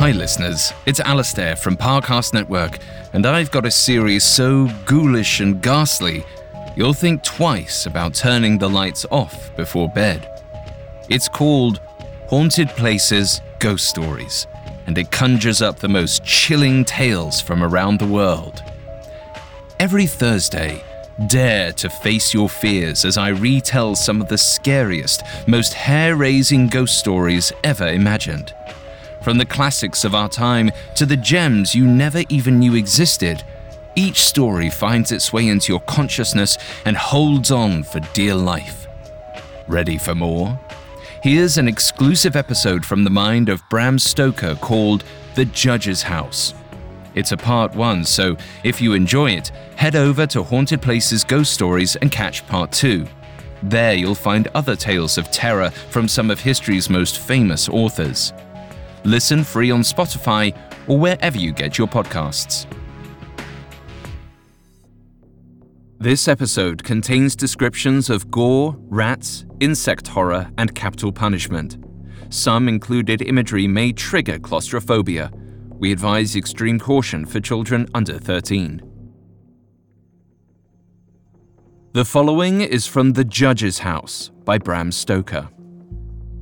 Hi, listeners. It's Alastair from Parcast Network, and I've got a series so ghoulish and ghastly, you'll think twice about turning the lights off before bed. It's called Haunted Places Ghost Stories, and it conjures up the most chilling tales from around the world. Every Thursday, dare to face your fears as I retell some of the scariest, most hair raising ghost stories ever imagined. From the classics of our time to the gems you never even knew existed, each story finds its way into your consciousness and holds on for dear life. Ready for more? Here's an exclusive episode from the mind of Bram Stoker called The Judge's House. It's a part one, so if you enjoy it, head over to Haunted Places Ghost Stories and catch part two. There you'll find other tales of terror from some of history's most famous authors. Listen free on Spotify or wherever you get your podcasts. This episode contains descriptions of gore, rats, insect horror, and capital punishment. Some included imagery may trigger claustrophobia. We advise extreme caution for children under 13. The following is from The Judge's House by Bram Stoker.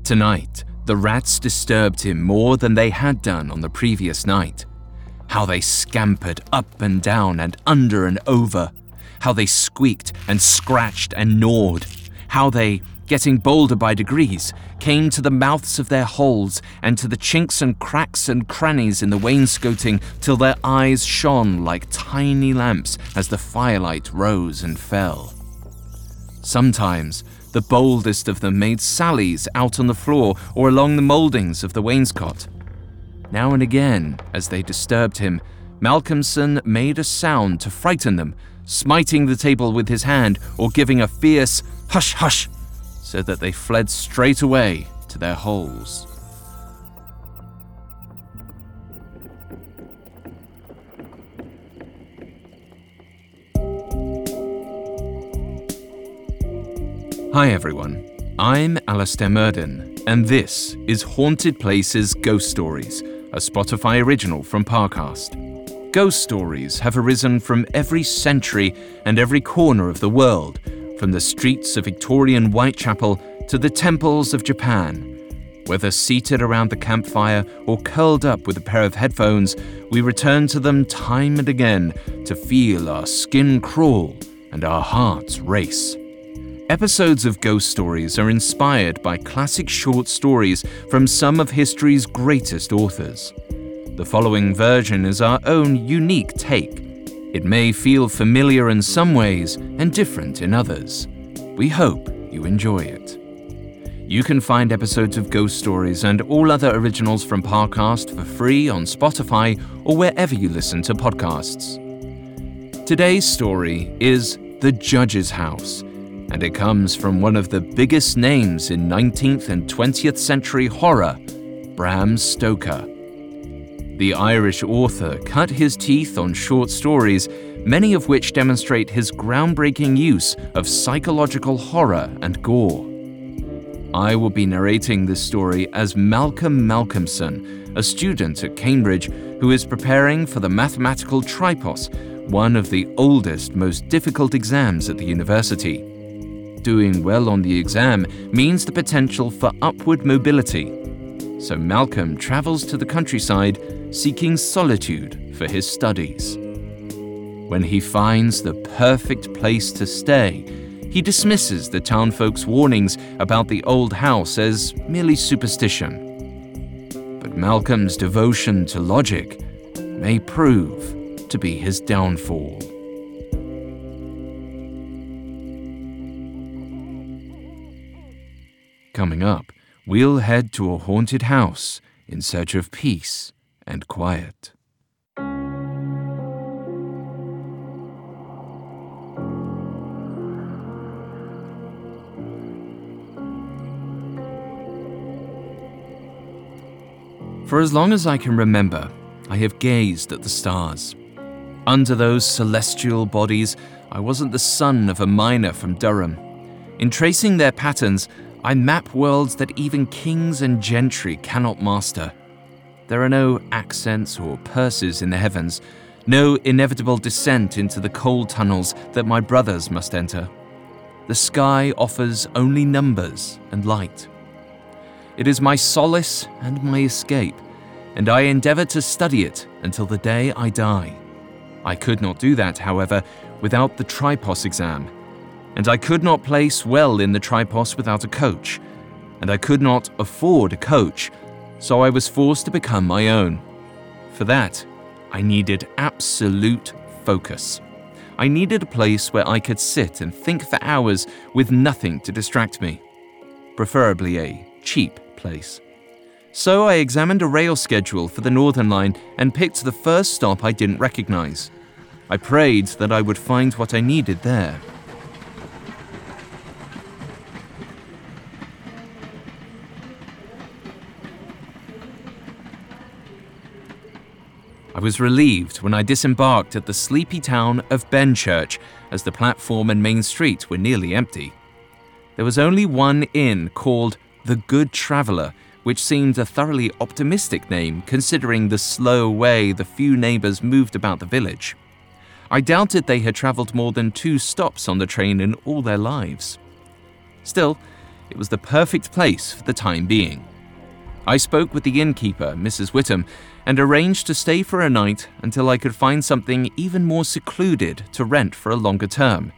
Tonight, the rats disturbed him more than they had done on the previous night. How they scampered up and down and under and over. How they squeaked and scratched and gnawed. How they, getting bolder by degrees, came to the mouths of their holes and to the chinks and cracks and crannies in the wainscoting till their eyes shone like tiny lamps as the firelight rose and fell. Sometimes the boldest of them made sallies out on the floor or along the mouldings of the wainscot. Now and again, as they disturbed him, Malcolmson made a sound to frighten them, smiting the table with his hand or giving a fierce hush hush, so that they fled straight away to their holes. Hi everyone, I'm Alastair Murden, and this is Haunted Places Ghost Stories, a Spotify original from Parcast. Ghost stories have arisen from every century and every corner of the world, from the streets of Victorian Whitechapel to the temples of Japan. Whether seated around the campfire or curled up with a pair of headphones, we return to them time and again to feel our skin crawl and our hearts race. Episodes of Ghost Stories are inspired by classic short stories from some of history's greatest authors. The following version is our own unique take. It may feel familiar in some ways and different in others. We hope you enjoy it. You can find episodes of Ghost Stories and all other originals from Parcast for free on Spotify or wherever you listen to podcasts. Today's story is The Judge's House and it comes from one of the biggest names in 19th and 20th century horror, Bram Stoker. The Irish author cut his teeth on short stories, many of which demonstrate his groundbreaking use of psychological horror and gore. I will be narrating this story as Malcolm Malcolmson, a student at Cambridge who is preparing for the mathematical tripos, one of the oldest, most difficult exams at the university doing well on the exam means the potential for upward mobility. So Malcolm travels to the countryside seeking solitude for his studies. When he finds the perfect place to stay, he dismisses the townfolk's warnings about the old house as merely superstition. But Malcolm's devotion to logic may prove to be his downfall. Coming up, we'll head to a haunted house in search of peace and quiet. For as long as I can remember, I have gazed at the stars. Under those celestial bodies, I wasn't the son of a miner from Durham. In tracing their patterns, I map worlds that even kings and gentry cannot master. There are no accents or purses in the heavens, no inevitable descent into the cold tunnels that my brothers must enter. The sky offers only numbers and light. It is my solace and my escape, and I endeavour to study it until the day I die. I could not do that, however, without the Tripos exam, and I could not place well in the Tripos without a coach, and I could not afford a coach, so I was forced to become my own. For that, I needed absolute focus. I needed a place where I could sit and think for hours with nothing to distract me, preferably a cheap place. So I examined a rail schedule for the Northern Line and picked the first stop I didn't recognize. I prayed that I would find what I needed there. I was relieved when I disembarked at the sleepy town of Benchurch as the platform and main street were nearly empty. There was only one inn called The Good Traveller, which seemed a thoroughly optimistic name considering the slow way the few neighbours moved about the village. I doubted they had travelled more than two stops on the train in all their lives. Still, it was the perfect place for the time being. I spoke with the innkeeper, Mrs. Whittam, and arranged to stay for a night until I could find something even more secluded to rent for a longer term.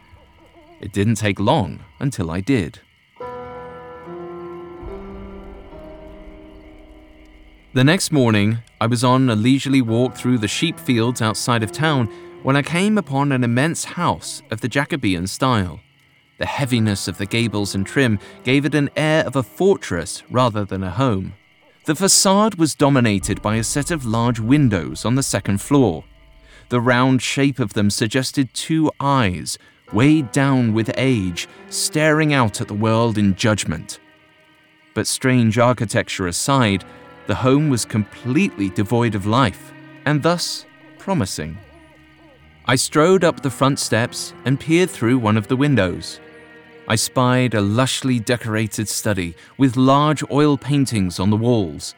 It didn't take long until I did. The next morning, I was on a leisurely walk through the sheep fields outside of town when I came upon an immense house of the Jacobean style. The heaviness of the gables and trim gave it an air of a fortress rather than a home. The facade was dominated by a set of large windows on the second floor. The round shape of them suggested two eyes, weighed down with age, staring out at the world in judgment. But strange architecture aside, the home was completely devoid of life, and thus promising. I strode up the front steps and peered through one of the windows. I spied a lushly decorated study with large oil paintings on the walls.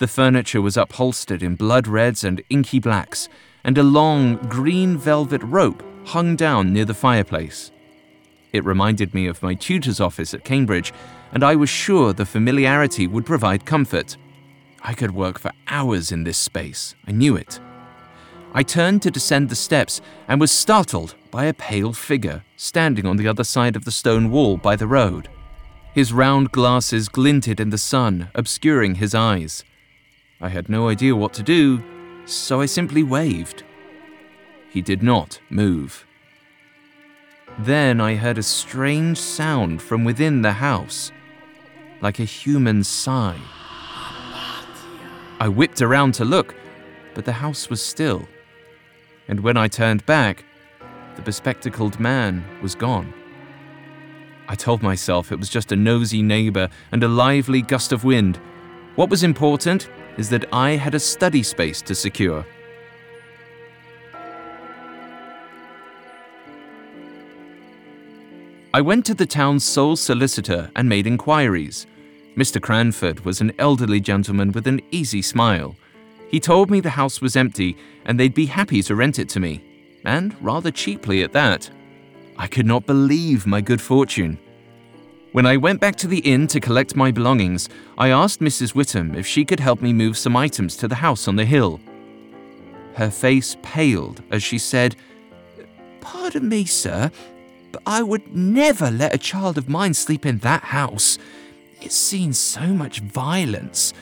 The furniture was upholstered in blood reds and inky blacks, and a long green velvet rope hung down near the fireplace. It reminded me of my tutor's office at Cambridge, and I was sure the familiarity would provide comfort. I could work for hours in this space, I knew it. I turned to descend the steps and was startled by a pale figure standing on the other side of the stone wall by the road. His round glasses glinted in the sun, obscuring his eyes. I had no idea what to do, so I simply waved. He did not move. Then I heard a strange sound from within the house, like a human sigh. I whipped around to look, but the house was still and when I turned back, the bespectacled man was gone. I told myself it was just a nosy neighbour and a lively gust of wind. What was important is that I had a study space to secure. I went to the town's sole solicitor and made inquiries. Mr. Cranford was an elderly gentleman with an easy smile. He told me the house was empty and they'd be happy to rent it to me, and rather cheaply at that. I could not believe my good fortune. When I went back to the inn to collect my belongings, I asked Mrs. Whittam if she could help me move some items to the house on the hill. Her face paled as she said, Pardon me, sir, but I would never let a child of mine sleep in that house. It's seen so much violence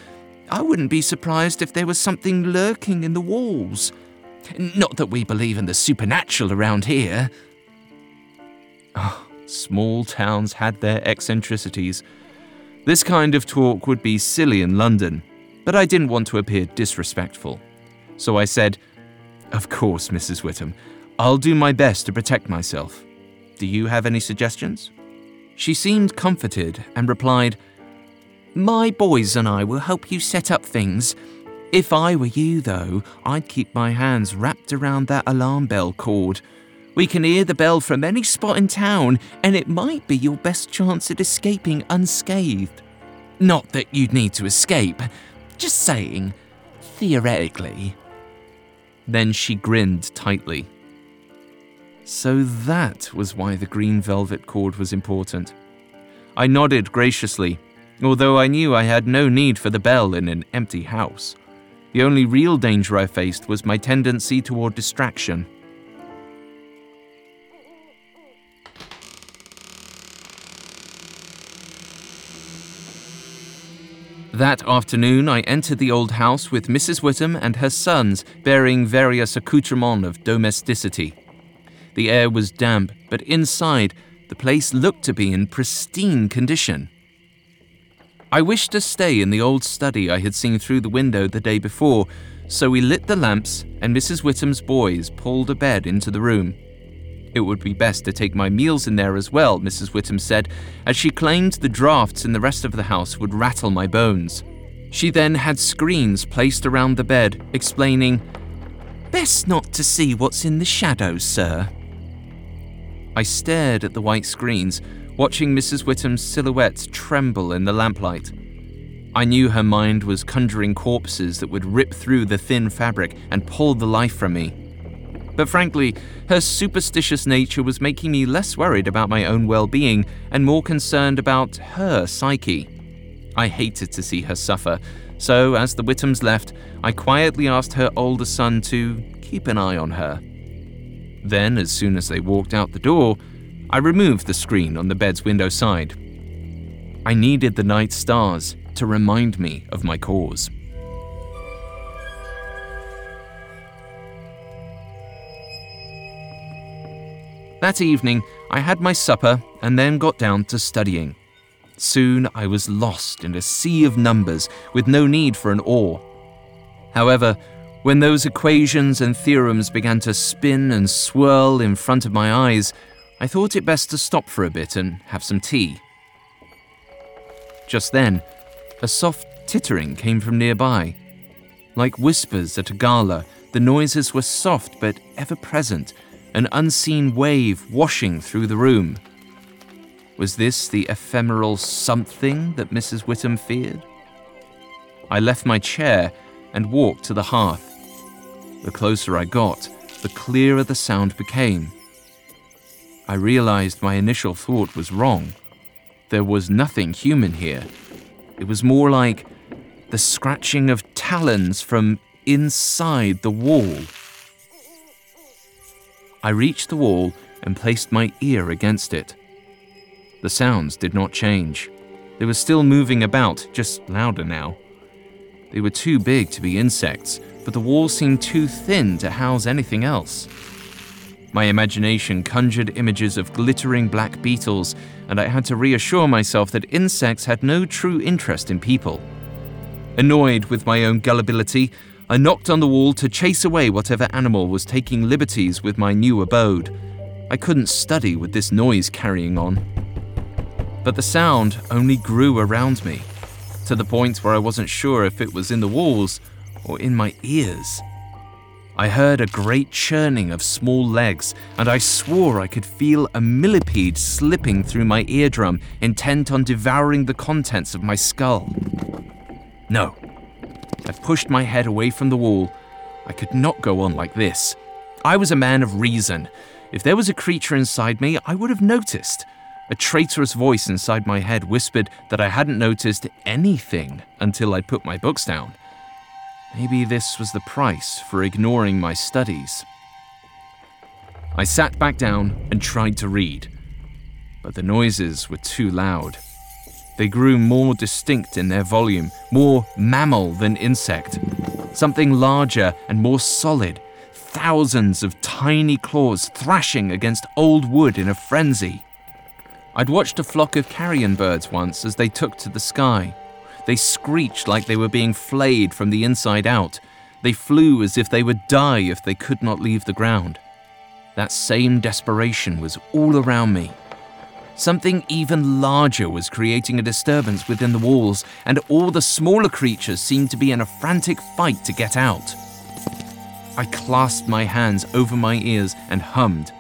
I wouldn't be surprised if there was something lurking in the walls. Not that we believe in the supernatural around here. Oh, small towns had their eccentricities. This kind of talk would be silly in London, but I didn't want to appear disrespectful. So I said, Of course, Mrs. Whittam, I'll do my best to protect myself. Do you have any suggestions? She seemed comforted and replied, my boys and I will help you set up things. If I were you, though, I'd keep my hands wrapped around that alarm bell cord. We can hear the bell from any spot in town, and it might be your best chance at escaping unscathed. Not that you'd need to escape, just saying. theoretically. Then she grinned tightly. So that was why the green velvet cord was important. I nodded graciously, although I knew I had no need for the bell in an empty house. The only real danger I faced was my tendency toward distraction. That afternoon, I entered the old house with Mrs. Whittam and her sons bearing various accoutrements of domesticity. The air was damp, but inside, the place looked to be in pristine condition. I wished to stay in the old study I had seen through the window the day before, so we lit the lamps and Mrs. Whittam's boys pulled a bed into the room. It would be best to take my meals in there as well, Mrs. Whittam said, as she claimed the drafts in the rest of the house would rattle my bones. She then had screens placed around the bed, explaining, Best not to see what's in the shadows, sir. I stared at the white screens, watching Mrs. Whittam's silhouette tremble in the lamplight. I knew her mind was conjuring corpses that would rip through the thin fabric and pull the life from me. But frankly, her superstitious nature was making me less worried about my own well being and more concerned about her psyche. I hated to see her suffer, so as the Whittams left, I quietly asked her older son to keep an eye on her. Then, as soon as they walked out the door, I removed the screen on the bed's window side. I needed the night stars to remind me of my cause. That evening, I had my supper and then got down to studying. Soon I was lost in a sea of numbers with no need for an oar. However, when those equations and theorems began to spin and swirl in front of my eyes, I thought it best to stop for a bit and have some tea. Just then, a soft tittering came from nearby. Like whispers at a gala, the noises were soft but ever present, an unseen wave washing through the room. Was this the ephemeral something that Mrs. Whittam feared? I left my chair and walked to the hearth. The closer I got, the clearer the sound became. I realized my initial thought was wrong. There was nothing human here. It was more like the scratching of talons from inside the wall. I reached the wall and placed my ear against it. The sounds did not change. They were still moving about, just louder now. They were too big to be insects, but the wall seemed too thin to house anything else. My imagination conjured images of glittering black beetles, and I had to reassure myself that insects had no true interest in people. Annoyed with my own gullibility, I knocked on the wall to chase away whatever animal was taking liberties with my new abode. I couldn't study with this noise carrying on. But the sound only grew around me, to the point where I wasn't sure if it was in the walls or in my ears. I heard a great churning of small legs, and I swore I could feel a millipede slipping through my eardrum, intent on devouring the contents of my skull. No. I pushed my head away from the wall. I could not go on like this. I was a man of reason. If there was a creature inside me, I would have noticed. A traitorous voice inside my head whispered that I hadn't noticed anything until I put my books down. Maybe this was the price for ignoring my studies. I sat back down and tried to read, but the noises were too loud. They grew more distinct in their volume, more mammal than insect, something larger and more solid, thousands of tiny claws thrashing against old wood in a frenzy. I'd watched a flock of carrion birds once as they took to the sky. They screeched like they were being flayed from the inside out. They flew as if they would die if they could not leave the ground. That same desperation was all around me. Something even larger was creating a disturbance within the walls, and all the smaller creatures seemed to be in a frantic fight to get out. I clasped my hands over my ears and hummed,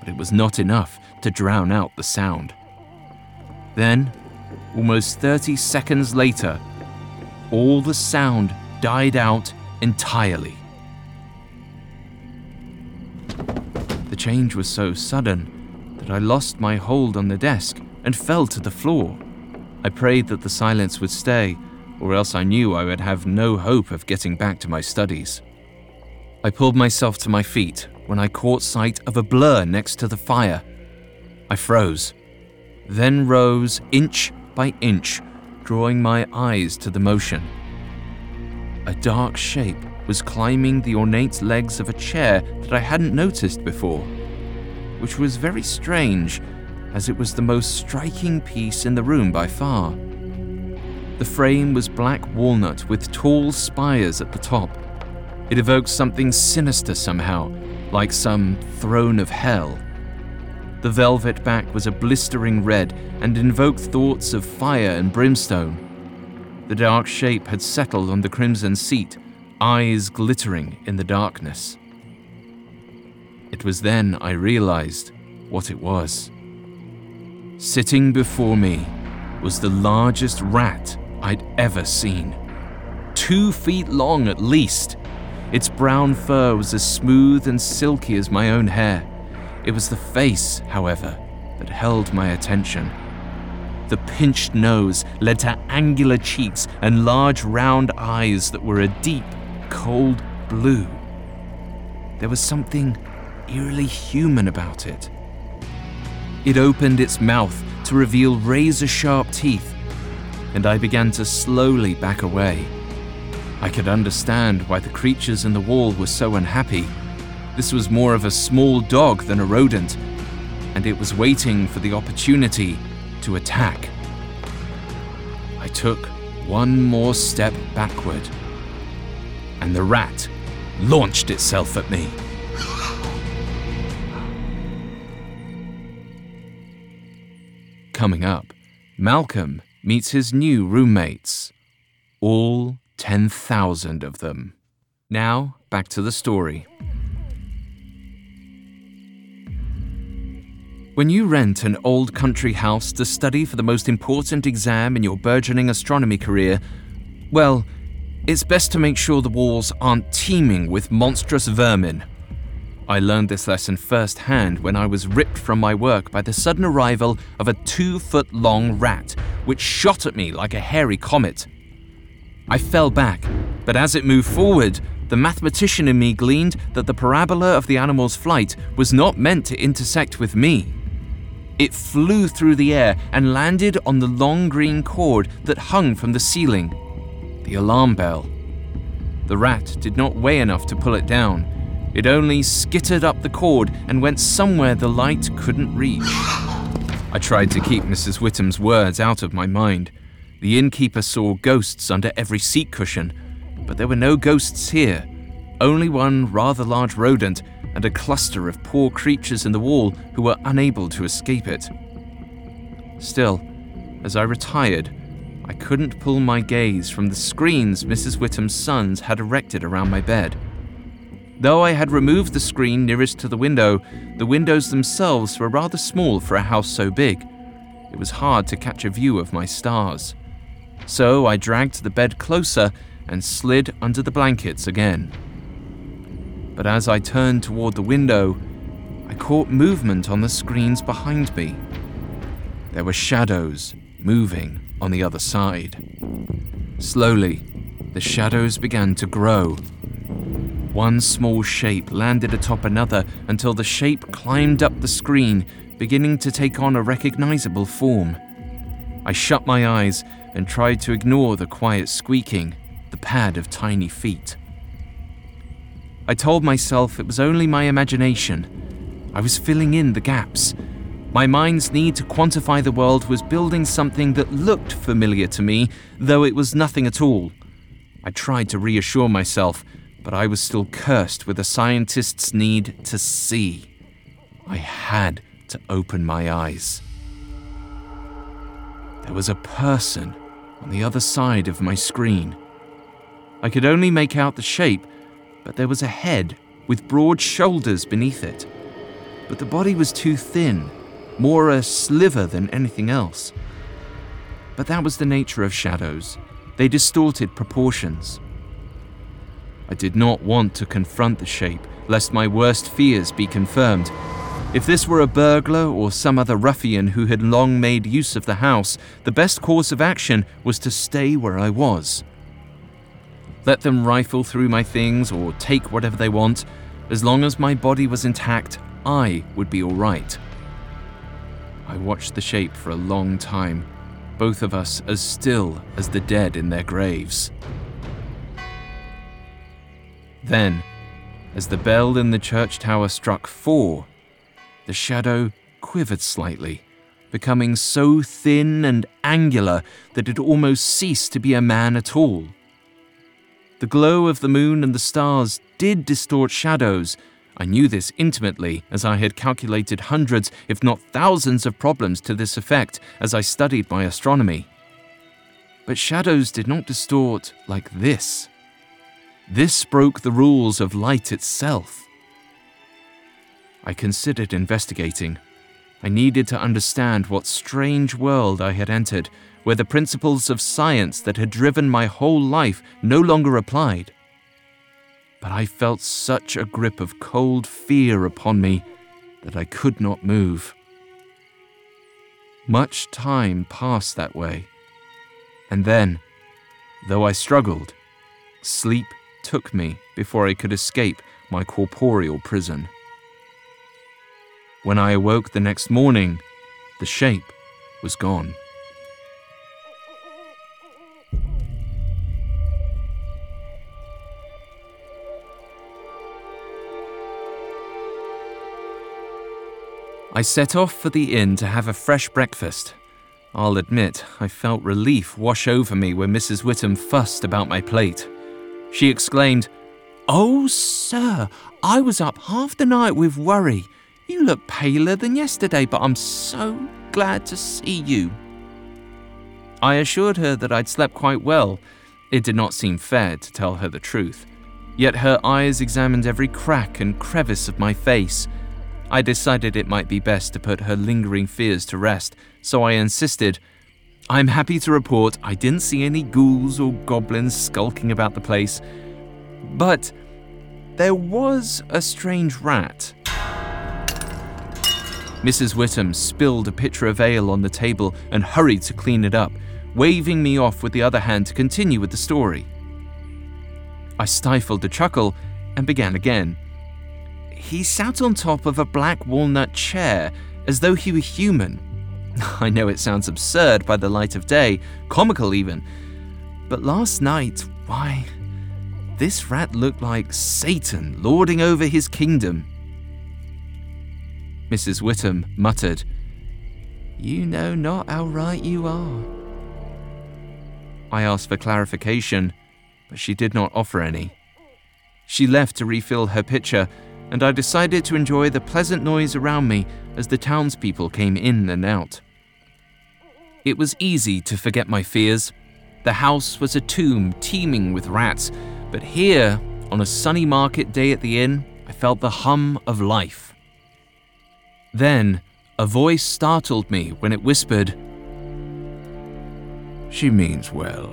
but it was not enough to drown out the sound. Then Almost 30 seconds later, all the sound died out entirely. The change was so sudden that I lost my hold on the desk and fell to the floor. I prayed that the silence would stay, or else I knew I would have no hope of getting back to my studies. I pulled myself to my feet when I caught sight of a blur next to the fire. I froze, then rose inch by inch, drawing my eyes to the motion. A dark shape was climbing the ornate legs of a chair that I hadn't noticed before, which was very strange as it was the most striking piece in the room by far. The frame was black walnut with tall spires at the top. It evoked something sinister somehow, like some throne of hell. The velvet back was a blistering red and invoked thoughts of fire and brimstone. The dark shape had settled on the crimson seat, eyes glittering in the darkness. It was then I realized what it was. Sitting before me was the largest rat I'd ever seen. Two feet long at least. Its brown fur was as smooth and silky as my own hair. It was the face, however, that held my attention. The pinched nose led to angular cheeks and large round eyes that were a deep, cold blue. There was something eerily human about it. It opened its mouth to reveal razor sharp teeth, and I began to slowly back away. I could understand why the creatures in the wall were so unhappy. This was more of a small dog than a rodent, and it was waiting for the opportunity to attack. I took one more step backward, and the rat launched itself at me. Coming up, Malcolm meets his new roommates. All 10,000 of them. Now, back to the story. When you rent an old country house to study for the most important exam in your burgeoning astronomy career, well, it's best to make sure the walls aren't teeming with monstrous vermin. I learned this lesson firsthand when I was ripped from my work by the sudden arrival of a two foot long rat, which shot at me like a hairy comet. I fell back, but as it moved forward, the mathematician in me gleaned that the parabola of the animal's flight was not meant to intersect with me. It flew through the air and landed on the long green cord that hung from the ceiling the alarm bell. The rat did not weigh enough to pull it down, it only skittered up the cord and went somewhere the light couldn't reach. I tried to keep Mrs. Whittam's words out of my mind. The innkeeper saw ghosts under every seat cushion, but there were no ghosts here. Only one rather large rodent and a cluster of poor creatures in the wall who were unable to escape it. Still, as I retired, I couldn't pull my gaze from the screens Mrs. Whittam's sons had erected around my bed. Though I had removed the screen nearest to the window, the windows themselves were rather small for a house so big. It was hard to catch a view of my stars. So I dragged the bed closer and slid under the blankets again. But as I turned toward the window, I caught movement on the screens behind me. There were shadows moving on the other side. Slowly, the shadows began to grow one small shape landed atop another until the shape climbed up the screen, beginning to take on a recognizable form. I shut my eyes and tried to ignore the quiet squeaking, the pad of tiny feet. I told myself it was only my imagination. I was filling in the gaps. My mind's need to quantify the world was building something that looked familiar to me, though it was nothing at all. I tried to reassure myself but I was still cursed with a scientist's need to see. I had to open my eyes. There was a person on the other side of my screen. I could only make out the shape, but there was a head with broad shoulders beneath it. But the body was too thin, more a sliver than anything else. But that was the nature of shadows. They distorted proportions. I did not want to confront the shape, lest my worst fears be confirmed. If this were a burglar or some other ruffian who had long made use of the house, the best course of action was to stay where I was. Let them rifle through my things or take whatever they want. As long as my body was intact, I would be all right. I watched the shape for a long time, both of us as still as the dead in their graves. Then, as the bell in the church tower struck four, the shadow quivered slightly, becoming so thin and angular that it almost ceased to be a man at all. The glow of the moon and the stars did distort shadows. I knew this intimately, as I had calculated hundreds, if not thousands, of problems to this effect as I studied my astronomy. But shadows did not distort like this. This broke the rules of light itself. I considered investigating. I needed to understand what strange world I had entered, where the principles of science that had driven my whole life no longer applied. But I felt such a grip of cold fear upon me that I could not move. Much time passed that way, and then, though I struggled, sleep took me before I could escape my corporeal prison. When I awoke the next morning, the shape was gone. I set off for the inn to have a fresh breakfast. I'll admit, I felt relief wash over me when Mrs. Whittam fussed about my plate. She exclaimed, Oh, sir, I was up half the night with worry. You look paler than yesterday, but I'm so glad to see you. I assured her that I'd slept quite well. It did not seem fair to tell her the truth. Yet her eyes examined every crack and crevice of my face. I decided it might be best to put her lingering fears to rest, so I insisted. I'm happy to report I didn't see any ghouls or goblins skulking about the place. But there was a strange rat Mrs. Whittam spilled a pitcher of ale on the table and hurried to clean it up, waving me off with the other hand to continue with the story. I stifled a chuckle and began again. He sat on top of a black walnut chair as though he were human. I know it sounds absurd by the light of day, comical even, but last night, why, this rat looked like Satan lording over his kingdom. Mrs. Whittam muttered, You know not how right you are. I asked for clarification, but she did not offer any. She left to refill her pitcher, and I decided to enjoy the pleasant noise around me as the townspeople came in and out. It was easy to forget my fears. The house was a tomb teeming with rats, but here, on a sunny market day at the inn, I felt the hum of life. Then, a voice startled me when it whispered, She means well.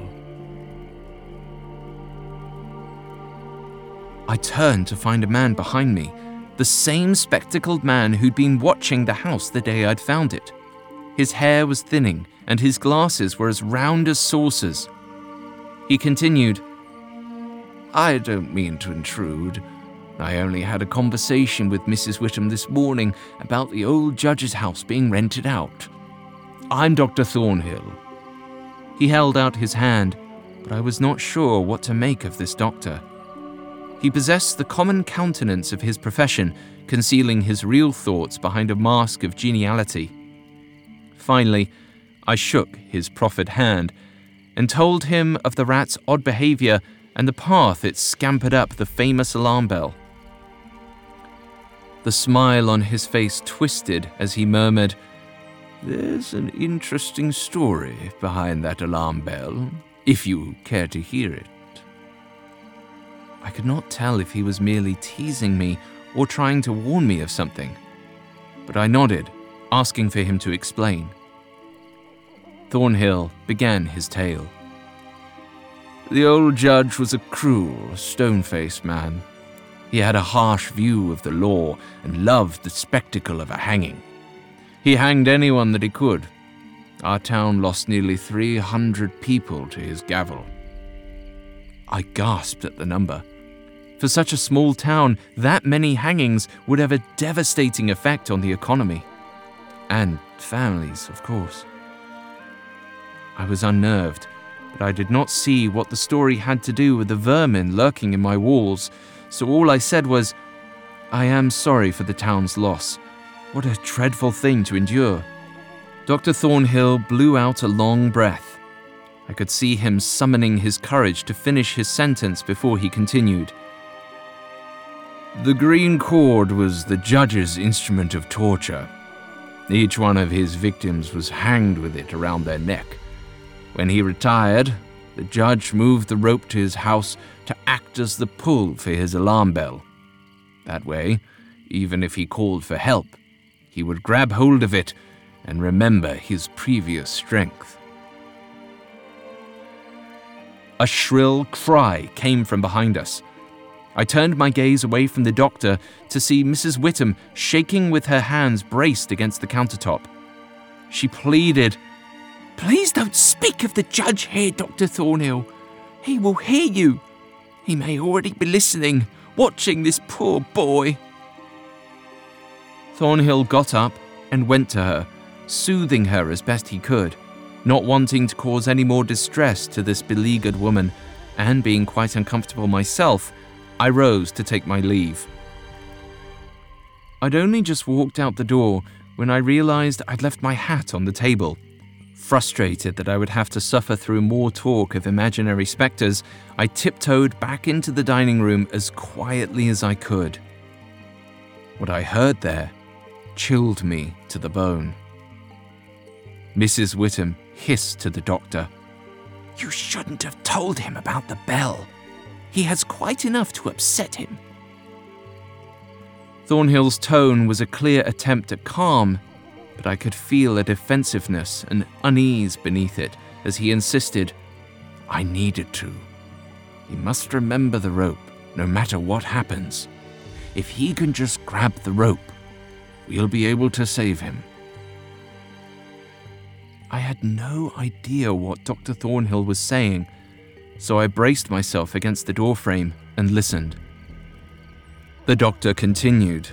I turned to find a man behind me, the same spectacled man who'd been watching the house the day I'd found it. His hair was thinning, and his glasses were as round as saucers. He continued, I don't mean to intrude, I only had a conversation with Mrs. Whittam this morning about the old judge's house being rented out. I'm Dr. Thornhill. He held out his hand, but I was not sure what to make of this doctor. He possessed the common countenance of his profession, concealing his real thoughts behind a mask of geniality. Finally, I shook his proffered hand and told him of the rat's odd behavior and the path it scampered up the famous alarm bell. The smile on his face twisted as he murmured, There's an interesting story behind that alarm bell, if you care to hear it. I could not tell if he was merely teasing me or trying to warn me of something, but I nodded, asking for him to explain. Thornhill began his tale. The old judge was a cruel, stone faced man. He had a harsh view of the law and loved the spectacle of a hanging. He hanged anyone that he could. Our town lost nearly 300 people to his gavel. I gasped at the number. For such a small town, that many hangings would have a devastating effect on the economy. And families, of course. I was unnerved, but I did not see what the story had to do with the vermin lurking in my walls, so all I said was, I am sorry for the town's loss. What a dreadful thing to endure. Dr. Thornhill blew out a long breath. I could see him summoning his courage to finish his sentence before he continued. The green cord was the judge's instrument of torture. Each one of his victims was hanged with it around their neck. When he retired, the judge moved the rope to his house to act as the pull for his alarm bell. That way, even if he called for help, he would grab hold of it and remember his previous strength. A shrill cry came from behind us. I turned my gaze away from the doctor to see Mrs. Whittam shaking with her hands braced against the countertop. She pleaded, Please don't speak of the judge here, Dr. Thornhill. He will hear you. He may already be listening, watching this poor boy. Thornhill got up and went to her, soothing her as best he could, not wanting to cause any more distress to this beleaguered woman, and being quite uncomfortable myself, I rose to take my leave. I'd only just walked out the door when I realized I'd left my hat on the table. Frustrated that I would have to suffer through more talk of imaginary spectres, I tiptoed back into the dining room as quietly as I could. What I heard there chilled me to the bone. Mrs. Whittam hissed to the doctor. You shouldn't have told him about the bell. He has quite enough to upset him. Thornhill's tone was a clear attempt at calm, but I could feel a defensiveness and unease beneath it as he insisted, I needed to. He must remember the rope, no matter what happens. If he can just grab the rope, we'll be able to save him. I had no idea what Dr. Thornhill was saying so I braced myself against the doorframe and listened. The doctor continued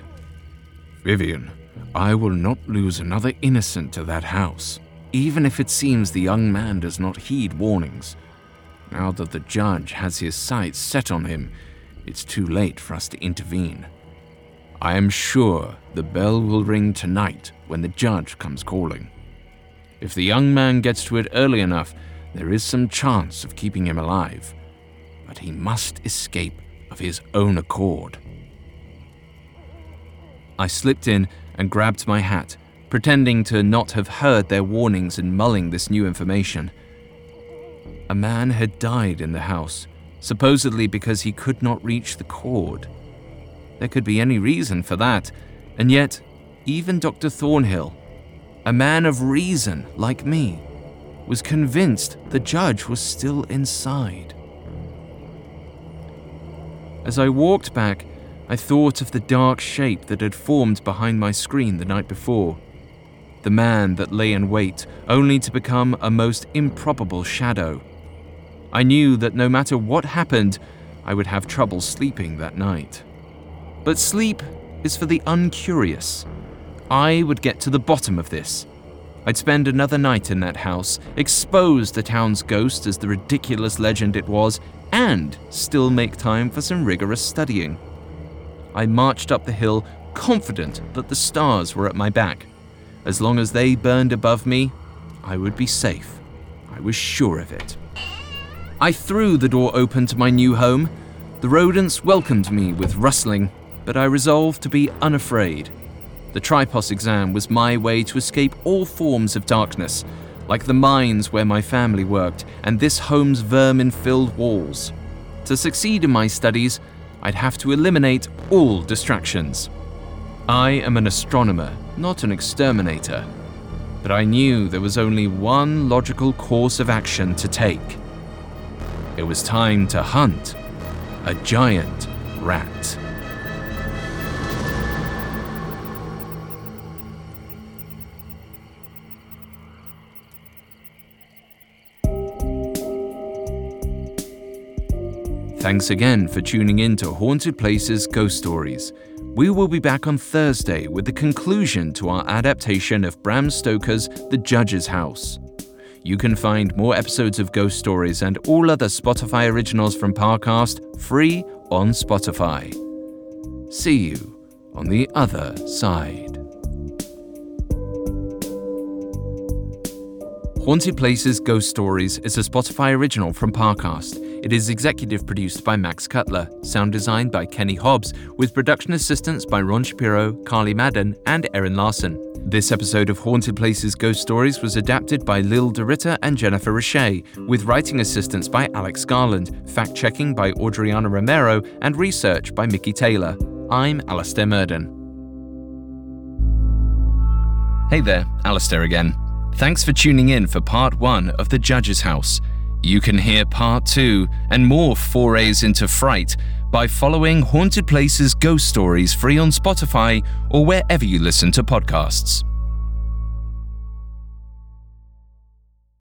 Vivian, I will not lose another innocent to that house, even if it seems the young man does not heed warnings. Now that the judge has his sights set on him, it's too late for us to intervene. I am sure the bell will ring tonight when the judge comes calling. If the young man gets to it early enough, there is some chance of keeping him alive, but he must escape of his own accord. I slipped in and grabbed my hat, pretending to not have heard their warnings and mulling this new information. A man had died in the house, supposedly because he could not reach the cord. There could be any reason for that, and yet, even Dr. Thornhill, a man of reason like me, was convinced the judge was still inside. As I walked back, I thought of the dark shape that had formed behind my screen the night before. The man that lay in wait, only to become a most improbable shadow. I knew that no matter what happened, I would have trouble sleeping that night. But sleep is for the uncurious. I would get to the bottom of this I'd spend another night in that house, expose the town's ghost as the ridiculous legend it was, and still make time for some rigorous studying. I marched up the hill, confident that the stars were at my back. As long as they burned above me, I would be safe. I was sure of it. I threw the door open to my new home. The rodents welcomed me with rustling, but I resolved to be unafraid. The Tripos exam was my way to escape all forms of darkness, like the mines where my family worked and this home's vermin filled walls. To succeed in my studies, I'd have to eliminate all distractions. I am an astronomer, not an exterminator. But I knew there was only one logical course of action to take. it was time to hunt a giant rat. Thanks again for tuning in to Haunted Places Ghost Stories. We will be back on Thursday with the conclusion to our adaptation of Bram Stoker's The Judge's House. You can find more episodes of Ghost Stories and all other Spotify originals from Parcast free on Spotify. See you on the other side. Haunted Places Ghost Stories is a Spotify original from Parcast. It is executive produced by Max Cutler, sound designed by Kenny Hobbs, with production assistance by Ron Shapiro, Carly Madden, and Erin Larson. This episode of Haunted Places Ghost Stories was adapted by Lil DeRitter and Jennifer Richey, with writing assistance by Alex Garland, fact checking by Adriana Romero, and research by Mickey Taylor. I'm Alastair Murden. Hey there, Alastair again. Thanks for tuning in for part one of The Judge's House. You can hear part two and more forays into fright by following Haunted Places Ghost Stories free on Spotify or wherever you listen to podcasts.